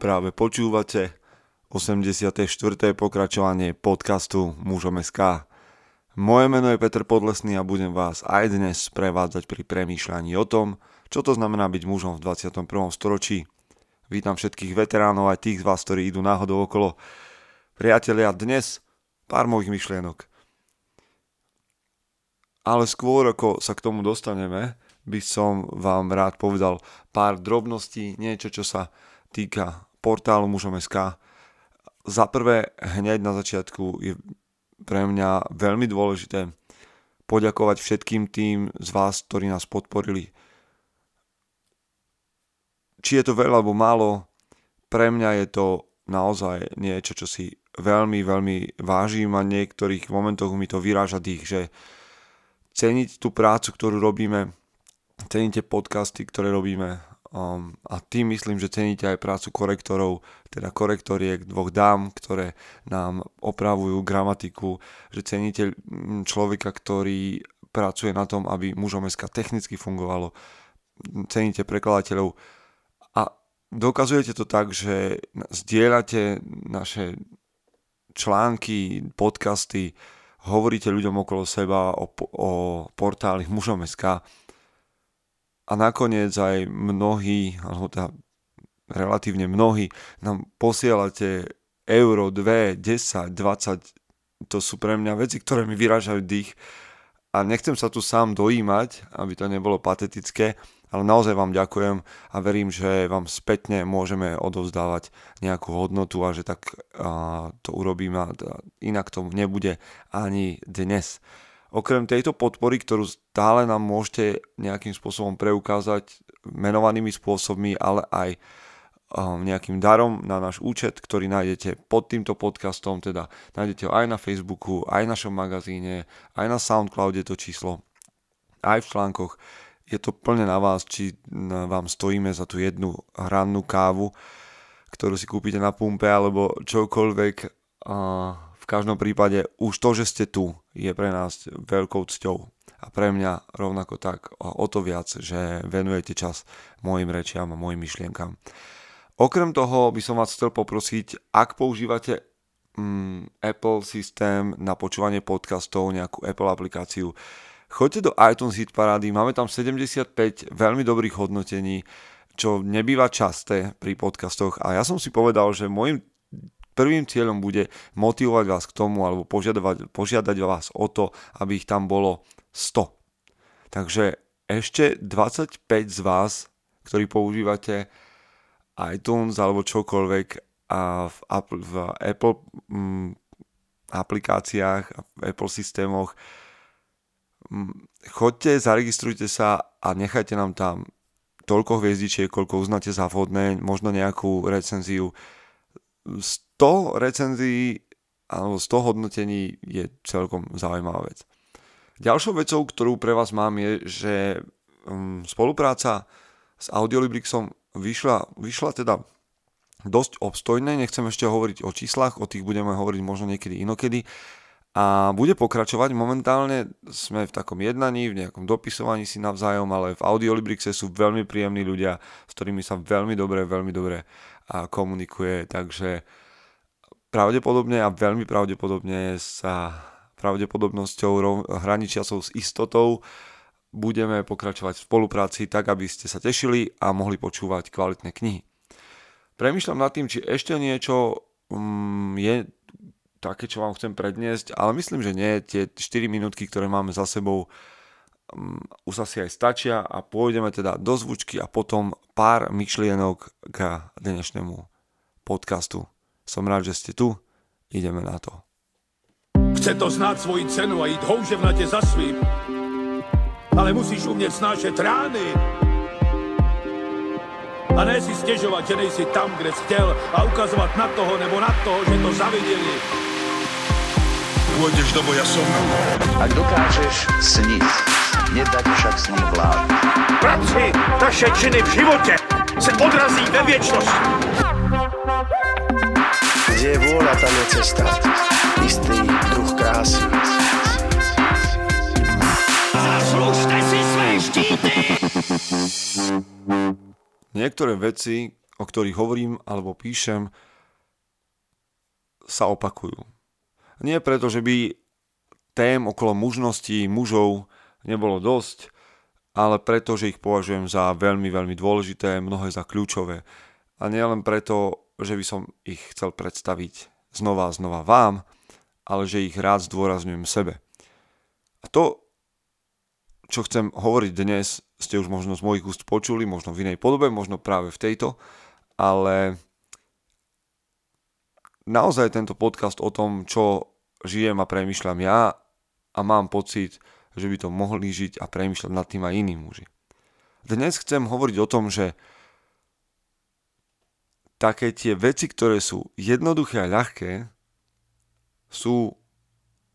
Práve počúvate 84. pokračovanie podcastu Mužom. Moje meno je Peter Podlesný a budem vás aj dnes prevádzať pri premýšľaní o tom, čo to znamená byť mužom v 21. storočí. Vítam všetkých veteránov aj tých z vás, ktorí idú náhodou okolo. Priatelia, dnes pár mojich myšlienok. Ale skôr ako sa k tomu dostaneme, by som vám rád povedal pár drobností, niečo, čo sa týka portálu mužom.sk. Za prvé, hneď na začiatku je pre mňa veľmi dôležité poďakovať všetkým tým z vás, ktorí nás podporili. Či je to veľa alebo málo, pre mňa je to naozaj niečo, čo si veľmi, veľmi vážim a niektorých momentoch mi to vyráža dých, že ceniť tú prácu, ktorú robíme, ceníte podcasty, ktoré robíme, Um, a tým myslím, že ceníte aj prácu korektorov, teda korektoriek dvoch dám, ktoré nám opravujú gramatiku, že ceníte mm, človeka, ktorý pracuje na tom, aby mužom technicky fungovalo, ceníte prekladateľov. A dokazujete to tak, že zdieľate naše články, podcasty, hovoríte ľuďom okolo seba o, o portáli mužom.sk a nakoniec aj mnohí, alebo teda relatívne mnohí, nám posielate euro, 2, 10, 20, to sú pre mňa veci, ktoré mi vyrážajú dých a nechcem sa tu sám dojímať, aby to nebolo patetické, ale naozaj vám ďakujem a verím, že vám spätne môžeme odovzdávať nejakú hodnotu a že tak a, to urobím a inak to nebude ani dnes. Okrem tejto podpory, ktorú stále nám môžete nejakým spôsobom preukázať menovanými spôsobmi, ale aj um, nejakým darom na náš účet, ktorý nájdete pod týmto podcastom, teda nájdete ho aj na Facebooku, aj v našom magazíne, aj na Soundcloude to číslo, aj v článkoch. Je to plne na vás, či vám stojíme za tú jednu hrannú kávu, ktorú si kúpite na pumpe, alebo čokoľvek. Uh, každom prípade už to, že ste tu, je pre nás veľkou cťou. A pre mňa rovnako tak o to viac, že venujete čas mojim rečiam a mojim myšlienkam. Okrem toho by som vás chcel poprosiť, ak používate mm, Apple systém na počúvanie podcastov, nejakú Apple aplikáciu, choďte do iTunes Hit Parády, máme tam 75 veľmi dobrých hodnotení, čo nebýva časté pri podcastoch a ja som si povedal, že môjim prvým cieľom bude motivovať vás k tomu alebo požiadať, požiadať vás o to, aby ich tam bolo 100. Takže ešte 25 z vás, ktorí používate iTunes alebo čokoľvek a v, Apple, v Apple mm, aplikáciách v Apple systémoch mm, choďte, zaregistrujte sa a nechajte nám tam toľko hviezdičiek, koľko uznáte za vhodné, možno nejakú recenziu 100 recenzií alebo 100 hodnotení je celkom zaujímavá vec. Ďalšou vecou, ktorú pre vás mám je, že um, spolupráca s Audiolibrixom vyšla, vyšla teda dosť obstojné, nechcem ešte hovoriť o číslach, o tých budeme hovoriť možno niekedy inokedy a bude pokračovať. Momentálne sme v takom jednaní, v nejakom dopisovaní si navzájom, ale v Audiolibrixe sú veľmi príjemní ľudia, s ktorými sa veľmi dobre, veľmi dobre komunikuje, takže pravdepodobne a veľmi pravdepodobne sa pravdepodobnosťou hraničiacou s istotou budeme pokračovať v spolupráci tak, aby ste sa tešili a mohli počúvať kvalitné knihy. Premýšľam nad tým, či ešte niečo um, je také, čo vám chcem predniesť, ale myslím, že nie. Tie 4 minútky, ktoré máme za sebou, už asi aj stačia a pôjdeme teda do zvučky a potom pár myšlienok k dnešnému podcastu. Som rád, že ste tu. Ideme na to. Chce to znát svoji cenu a jít houževnatě za svým. Ale musíš umět snášet rány. A ne si stěžovat, že nejsi tam, kde jsi chtěl a ukazovat na toho nebo na toho, že to zaviděli. Pôjdeš do boja som. Ak dokážeš sniť, nedať však sním vlád. Práci, taše činy v životě se odrazí ve věčnosti. Kde je vôľa, tam je cesta. Istý druh krásy. Zaslužte si své štíty! Niektoré veci, o ktorých hovorím alebo píšem, sa opakujú. Nie preto, že by tém okolo mužnosti mužov nebolo dosť, ale preto, že ich považujem za veľmi, veľmi dôležité, mnohé za kľúčové. A nielen preto, že by som ich chcel predstaviť znova a znova vám, ale že ich rád zdôrazňujem sebe. A to, čo chcem hovoriť dnes, ste už možno z mojich úst počuli, možno v inej podobe, možno práve v tejto, ale naozaj tento podcast o tom, čo žijem a premyšľam ja a mám pocit, že by to mohli žiť a premyšľať nad tým aj iní muži. Dnes chcem hovoriť o tom, že také tie veci, ktoré sú jednoduché a ľahké, sú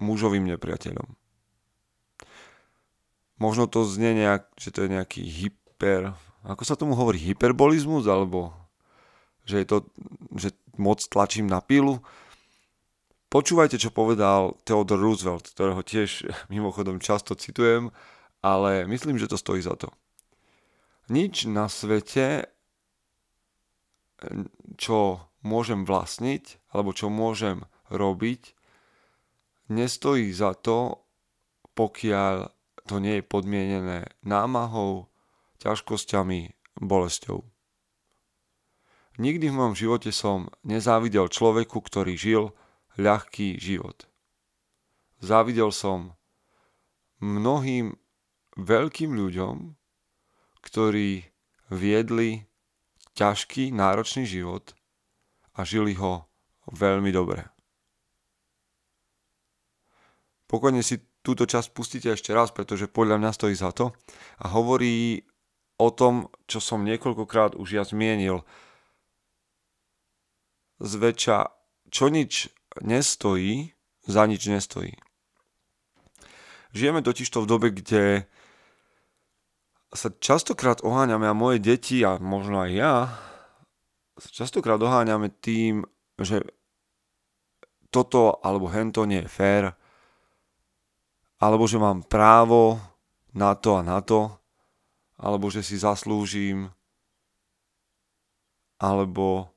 mužovým nepriateľom. Možno to znie nejak, že to je nejaký hyper... Ako sa tomu hovorí? Hyperbolizmus? Alebo že je to, že moc tlačím na pilu? Počúvajte, čo povedal Theodore Roosevelt, ktorého tiež mimochodom často citujem, ale myslím, že to stojí za to. Nič na svete, čo môžem vlastniť, alebo čo môžem robiť, nestojí za to, pokiaľ to nie je podmienené námahou, ťažkosťami, bolesťou. Nikdy v mojom živote som nezávidel človeku, ktorý žil ľahký život. Závidel som mnohým veľkým ľuďom, ktorí viedli ťažký, náročný život a žili ho veľmi dobre. Pokojne si túto časť pustíte ešte raz, pretože podľa mňa stojí za to a hovorí o tom, čo som niekoľkokrát už ja zmienil. Zväčša, čo nič nestojí, za nič nestojí. Žijeme totižto v dobe, kde sa častokrát oháňame a moje deti a možno aj ja sa častokrát oháňame tým, že toto alebo hento nie je fér, alebo že mám právo na to a na to, alebo že si zaslúžim, alebo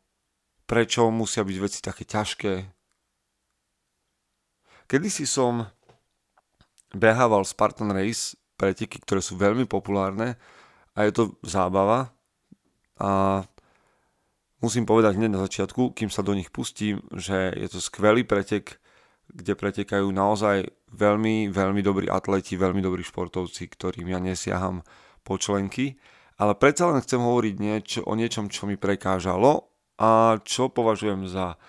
prečo musia byť veci také ťažké, Kedy si som behával Spartan Race preteky, ktoré sú veľmi populárne a je to zábava a musím povedať hneď na začiatku, kým sa do nich pustím, že je to skvelý pretek, kde pretekajú naozaj veľmi, veľmi dobrí atleti, veľmi dobrí športovci, ktorým ja nesiaham po členky, ale predsa len chcem hovoriť niečo, o niečom, čo mi prekážalo a čo považujem za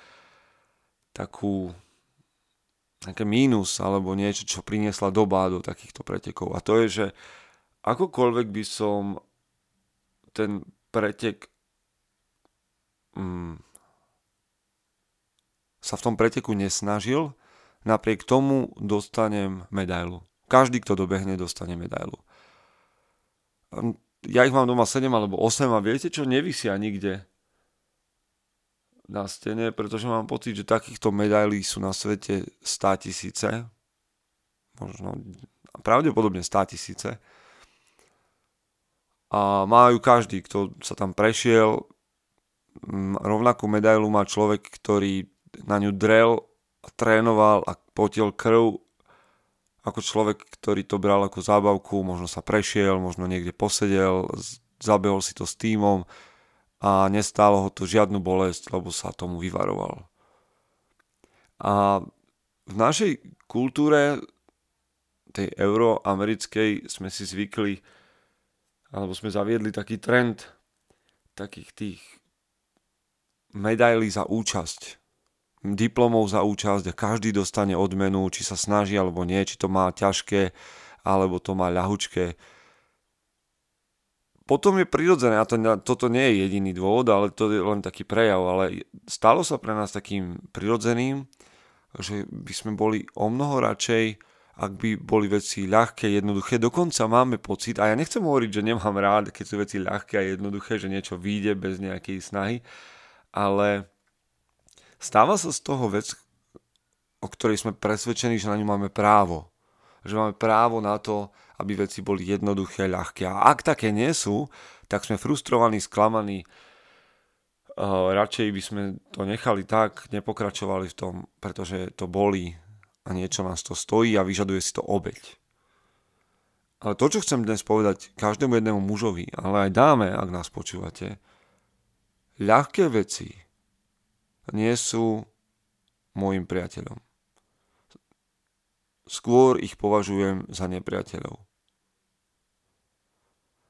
takú nejaké mínus alebo niečo, čo priniesla doba do takýchto pretekov. A to je, že akokoľvek by som ten pretek mm, sa v tom preteku nesnažil, napriek tomu dostanem medailu. Každý, kto dobehne, dostane medailu. Ja ich mám doma 7 alebo 8 a viete čo, nevisia nikde na stene, pretože mám pocit, že takýchto medailí sú na svete 100 tisíce. Možno pravdepodobne 100 tisíce. A majú každý, kto sa tam prešiel. Rovnakú medailu má človek, ktorý na ňu drel a trénoval a potil krv ako človek, ktorý to bral ako zábavku, možno sa prešiel, možno niekde posedel, zabehol si to s týmom, a nestálo ho to žiadnu bolesť, lebo sa tomu vyvaroval. A v našej kultúre, tej euroamerickej, sme si zvykli, alebo sme zaviedli taký trend takých tých medailí za účasť, diplomov za účasť a každý dostane odmenu, či sa snaží alebo nie, či to má ťažké alebo to má ľahučké potom je prirodzené, a to, toto nie je jediný dôvod, ale to je len taký prejav, ale stalo sa pre nás takým prirodzeným, že by sme boli o mnoho radšej, ak by boli veci ľahké, jednoduché. Dokonca máme pocit, a ja nechcem hovoriť, že nemám rád, keď sú veci ľahké a jednoduché, že niečo vyjde bez nejakej snahy, ale stáva sa z toho vec, o ktorej sme presvedčení, že na ňu máme právo. Že máme právo na to, aby veci boli jednoduché, ľahké. A ak také nie sú, tak sme frustrovaní, sklamaní radšej by sme to nechali tak, nepokračovali v tom, pretože to bolí a niečo nás to stojí a vyžaduje si to obeď. Ale to, čo chcem dnes povedať každému jednému mužovi, ale aj dáme, ak nás počúvate, ľahké veci nie sú môjim priateľom. Skôr ich považujem za nepriateľov.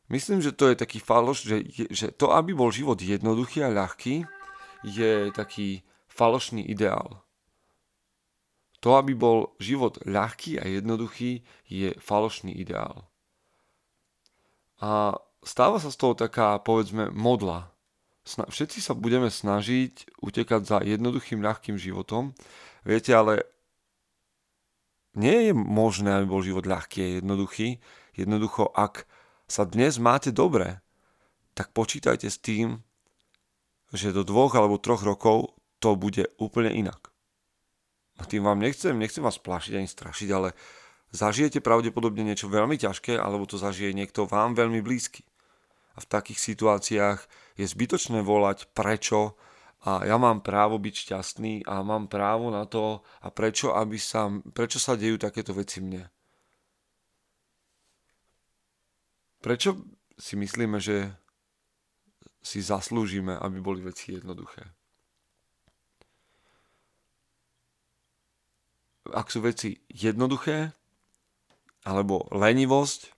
Myslím, že to je taký faloš, že, že to, aby bol život jednoduchý a ľahký, je taký falošný ideál. To, aby bol život ľahký a jednoduchý, je falošný ideál. A stáva sa z toho taká, povedzme, modla. Všetci sa budeme snažiť utekať za jednoduchým, ľahkým životom. Viete, ale nie je možné, aby bol život ľahký a jednoduchý. Jednoducho, ak sa dnes máte dobre, tak počítajte s tým, že do dvoch alebo troch rokov to bude úplne inak. A tým vám nechcem, nechcem vás plašiť ani strašiť, ale zažijete pravdepodobne niečo veľmi ťažké, alebo to zažije niekto vám veľmi blízky. A v takých situáciách je zbytočné volať prečo a ja mám právo byť šťastný a mám právo na to a prečo, aby sa, prečo sa dejú takéto veci mne. Prečo si myslíme, že si zaslúžime, aby boli veci jednoduché? Ak sú veci jednoduché, alebo lenivosť,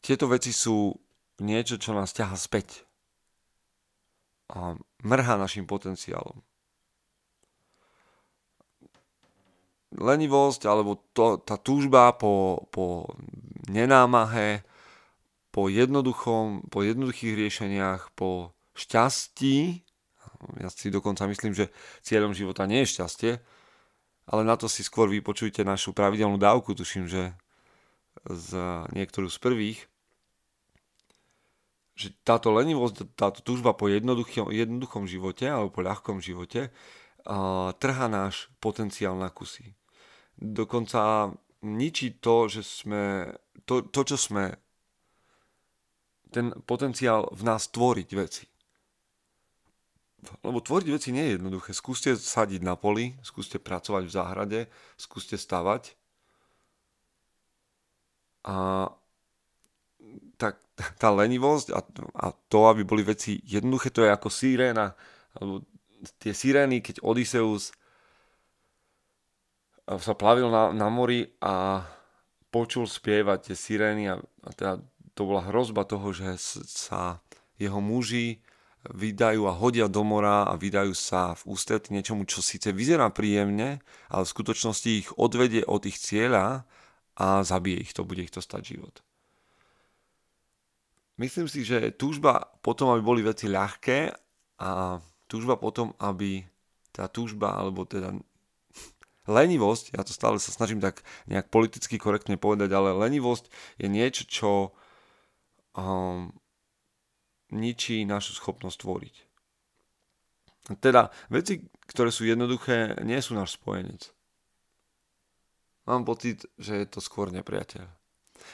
tieto veci sú niečo, čo nás ťaha späť a mrhá našim potenciálom. lenivosť alebo to, tá túžba po, po nenámahe, po, jednoduchom, po jednoduchých riešeniach, po šťastí, ja si dokonca myslím, že cieľom života nie je šťastie, ale na to si skôr vypočujte našu pravidelnú dávku, tuším, že z niektorú z prvých, že táto lenivosť, táto túžba po jednoduchom, jednoduchom živote alebo po ľahkom živote uh, trhá náš potenciál na kusy. Dokonca ničí to, že sme, to, to čo sme, ten potenciál v nás tvoriť veci. Lebo tvoriť veci nie je jednoduché. Skúste sadiť na poli, skúste pracovať v záhrade, skúste stavať. A tak tá lenivosť a, a to, aby boli veci jednoduché, to je ako siréna, alebo tie sirény, keď Odysseus sa plavil na, na mori a počul spievať tie sirény a, a teda to bola hrozba toho, že sa jeho muži vydajú a hodia do mora a vydajú sa v ústretí niečomu, čo síce vyzerá príjemne, ale v skutočnosti ich odvedie od ich cieľa a zabije ich to, bude ich to stať život. Myslím si, že túžba potom, aby boli veci ľahké a túžba potom, aby tá túžba, alebo teda lenivosť, ja to stále sa snažím tak nejak politicky korektne povedať, ale lenivosť je niečo, čo um, ničí našu schopnosť tvoriť. Teda veci, ktoré sú jednoduché, nie sú náš spojenec. Mám pocit, že je to skôr nepriateľ.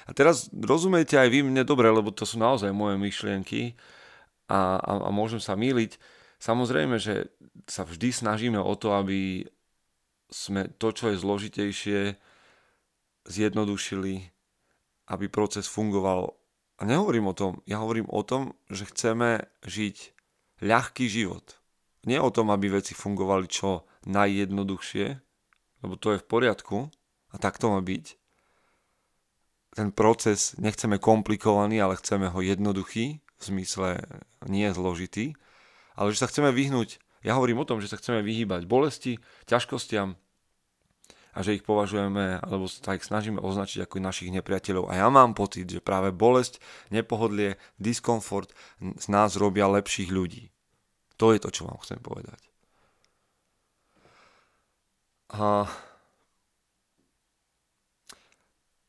A teraz rozumiete aj vy mne dobre, lebo to sú naozaj moje myšlienky a, a, a môžem sa míliť. Samozrejme, že sa vždy snažíme o to, aby sme to, čo je zložitejšie, zjednodušili, aby proces fungoval. A nehovorím o tom, ja hovorím o tom, že chceme žiť ľahký život. Nie o tom, aby veci fungovali čo najjednoduchšie, lebo to je v poriadku a tak to má byť. Ten proces nechceme komplikovaný, ale chceme ho jednoduchý, v zmysle nie zložitý, ale že sa chceme vyhnúť, ja hovorím o tom, že sa chceme vyhýbať bolesti, ťažkostiam, a že ich považujeme alebo sa ich snažíme označiť ako našich nepriateľov. A ja mám pocit, že práve bolesť, nepohodlie, diskomfort z nás robia lepších ľudí. To je to, čo vám chcem povedať. A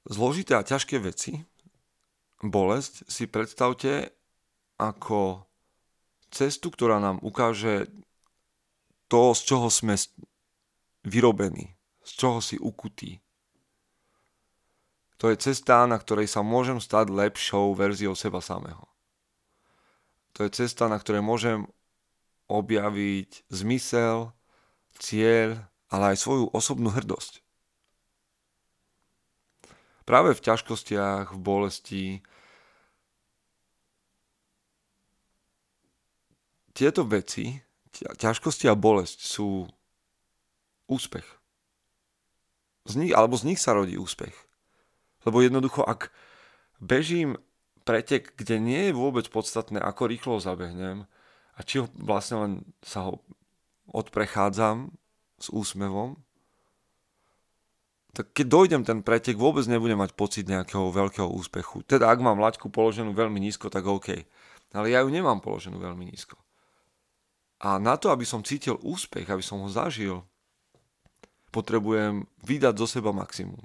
zložité a ťažké veci, bolesť si predstavte ako cestu, ktorá nám ukáže to, z čoho sme vyrobení z čoho si ukutý. To je cesta, na ktorej sa môžem stať lepšou verziou seba samého. To je cesta, na ktorej môžem objaviť zmysel, cieľ, ale aj svoju osobnú hrdosť. Práve v ťažkostiach, v bolesti, tieto veci, ťažkosti a bolesť sú úspech. Z nich, alebo z nich sa rodí úspech. Lebo jednoducho, ak bežím pretek, kde nie je vôbec podstatné, ako rýchlo zabehnem a či ho vlastne len sa ho odprechádzam s úsmevom, tak keď dojdem ten pretek, vôbec nebudem mať pocit nejakého veľkého úspechu. Teda ak mám laťku položenú veľmi nízko, tak OK. Ale ja ju nemám položenú veľmi nízko. A na to, aby som cítil úspech, aby som ho zažil, potrebujem vydať zo seba maximum.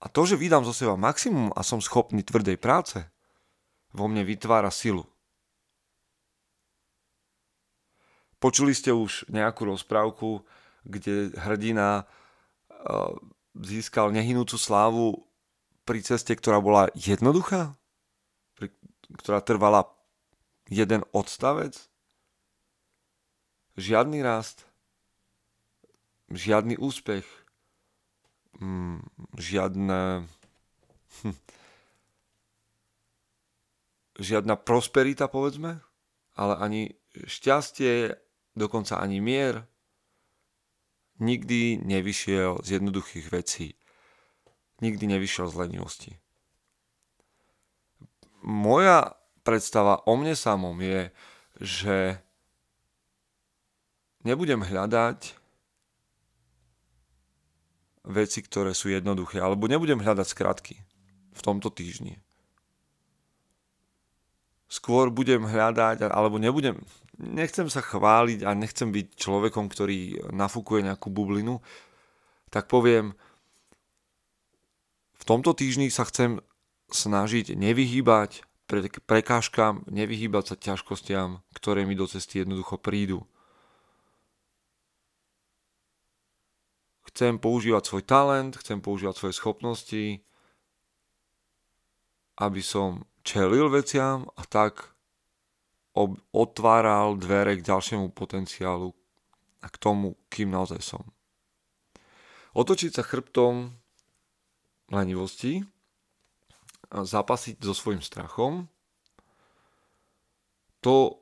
A to, že vydám zo seba maximum a som schopný tvrdej práce, vo mne vytvára silu. Počuli ste už nejakú rozprávku, kde hrdina eh, získal nehynúcu slávu pri ceste, ktorá bola jednoduchá? Ktorá trvala jeden odstavec? Žiadny rast, žiadny úspech, mm, žiadne, hm, žiadna prosperita, povedzme, ale ani šťastie dokonca ani mier, nikdy nevyšiel z jednoduchých vecí. Nikdy nevyšiel z lenivosti. Moja predstava o mne samom je, že nebudem hľadať veci, ktoré sú jednoduché, alebo nebudem hľadať skratky v tomto týždni. Skôr budem hľadať, alebo nebudem, nechcem sa chváliť a nechcem byť človekom, ktorý nafúkuje nejakú bublinu, tak poviem, v tomto týždni sa chcem snažiť nevyhýbať prekážkam, nevyhýbať sa ťažkostiam, ktoré mi do cesty jednoducho prídu. Chcem používať svoj talent, chcem používať svoje schopnosti, aby som čelil veciam a tak otváral dvere k ďalšiemu potenciálu a k tomu, kým naozaj som. Otočiť sa chrbtom lenivosti, zapasiť so svojím strachom, to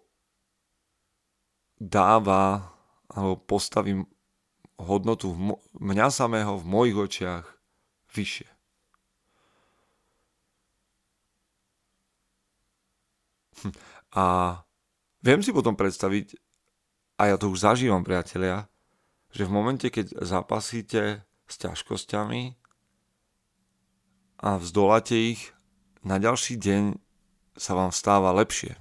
dáva alebo postaví hodnotu mňa samého v mojich očiach vyššie. Hm. A viem si potom predstaviť, a ja to už zažívam, priatelia, že v momente, keď zapasíte s ťažkosťami a vzdoláte ich, na ďalší deň sa vám stáva lepšie.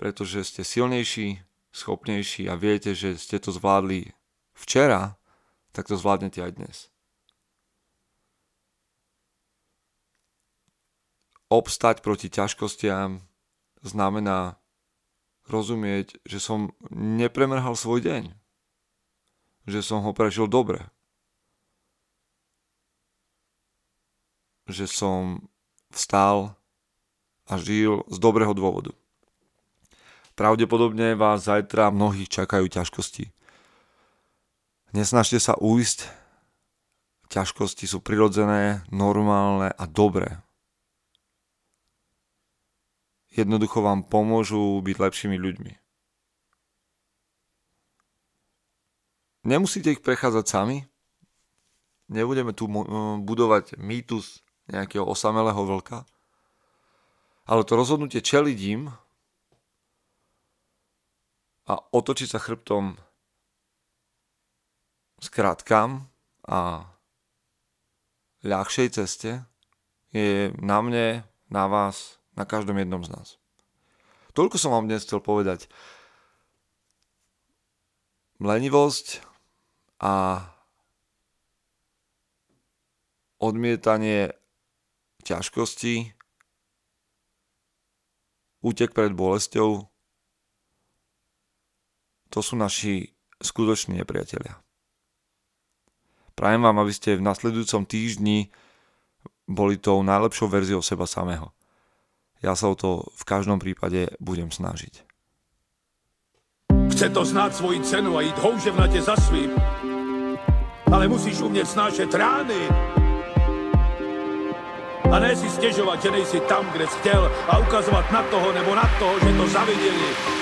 Pretože ste silnejší, schopnejší a viete, že ste to zvládli včera, tak to zvládnete aj dnes. obstať proti ťažkostiam znamená rozumieť, že som nepremrhal svoj deň. Že som ho prežil dobre. Že som vstal a žil z dobrého dôvodu. Pravdepodobne vás zajtra mnohých čakajú ťažkosti. Nesnažte sa újsť. Ťažkosti sú prirodzené, normálne a dobré jednoducho vám pomôžu byť lepšími ľuďmi. Nemusíte ich prechádzať sami. Nebudeme tu budovať mýtus nejakého osamelého vlka. Ale to rozhodnutie čeliť im a otočiť sa chrbtom skrátkam a ľahšej ceste je na mne, na vás na každom jednom z nás. Toľko som vám dnes chcel povedať. Lenivosť a odmietanie ťažkostí, útek pred bolesťou, to sú naši skutoční nepriatelia. Prajem vám, aby ste v nasledujúcom týždni boli tou najlepšou verziou seba samého. ja sa o to v každom prípade budem snažiť. Chce to znát svoji cenu a jít houževnatě za svým. Ale musíš umět snášet rány. A ne si stěžovat, že nejsi tam, kde jsi chtěl a ukazovat na toho nebo na toho, že to zaviděli